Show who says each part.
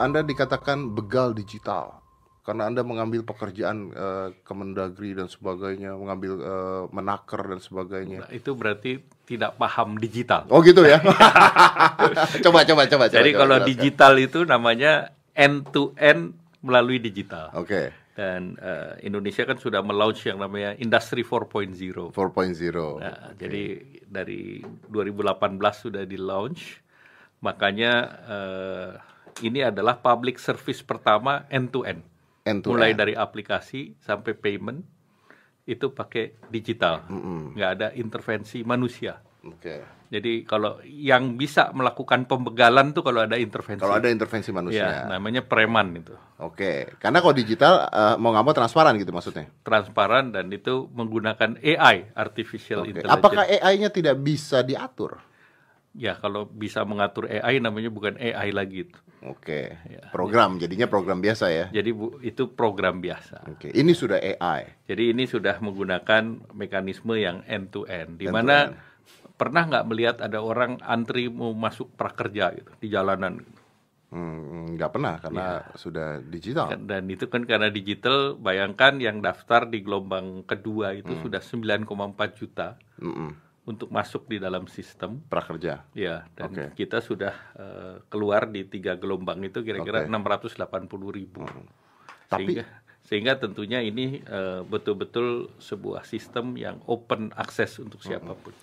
Speaker 1: Anda dikatakan begal digital karena Anda mengambil pekerjaan uh, Kemendagri dan sebagainya, mengambil uh, menaker dan sebagainya.
Speaker 2: Nah, itu berarti tidak paham digital.
Speaker 1: Oh gitu ya. coba coba coba.
Speaker 2: Jadi
Speaker 1: coba,
Speaker 2: kalau
Speaker 1: jelaskan.
Speaker 2: digital itu namanya end to end melalui digital.
Speaker 1: Oke. Okay.
Speaker 2: Dan uh, Indonesia kan sudah melaunch yang namanya Industri 4.0.
Speaker 1: 4.0.
Speaker 2: Nah,
Speaker 1: okay.
Speaker 2: jadi dari 2018 sudah di launch. Makanya uh, ini adalah public service pertama end to end.
Speaker 1: End to
Speaker 2: Mulai
Speaker 1: end.
Speaker 2: dari aplikasi sampai payment itu pakai digital.
Speaker 1: Mm -mm.
Speaker 2: Nggak ada intervensi manusia.
Speaker 1: Oke. Okay.
Speaker 2: Jadi kalau yang bisa melakukan pembegalan tuh kalau ada intervensi.
Speaker 1: Kalau ada intervensi manusia.
Speaker 2: Ya, namanya preman itu.
Speaker 1: Oke. Karena kalau digital uh, mau nggak mau transparan gitu maksudnya.
Speaker 2: Transparan dan itu menggunakan AI, artificial
Speaker 1: Oke.
Speaker 2: intelligence.
Speaker 1: Apakah AI-nya tidak bisa diatur?
Speaker 2: Ya, kalau bisa mengatur AI namanya bukan AI lagi itu.
Speaker 1: Oke.
Speaker 2: Ya.
Speaker 1: Program jadinya program biasa ya.
Speaker 2: Jadi bu, itu program biasa.
Speaker 1: Oke. Ini sudah AI.
Speaker 2: Jadi ini sudah menggunakan mekanisme yang end to end di mana pernah nggak melihat ada orang antri mau masuk prakerja gitu di jalanan
Speaker 1: Hmm, nggak pernah karena sudah digital.
Speaker 2: Kan- dan itu kan karena digital bayangkan yang daftar di gelombang kedua itu
Speaker 1: Hmm.
Speaker 2: sudah 9,4 juta
Speaker 1: Mm-mm.
Speaker 2: Untuk masuk di dalam sistem
Speaker 1: Prakerja.
Speaker 2: ya dan
Speaker 1: Oke.
Speaker 2: kita sudah eh, keluar di tiga gelombang itu kira-kira
Speaker 1: Oke.
Speaker 2: 680 ribu
Speaker 1: Tapi-
Speaker 2: sehingga sehingga tentunya ini eh, betul-betul sebuah sistem yang open akses untuk siapa pun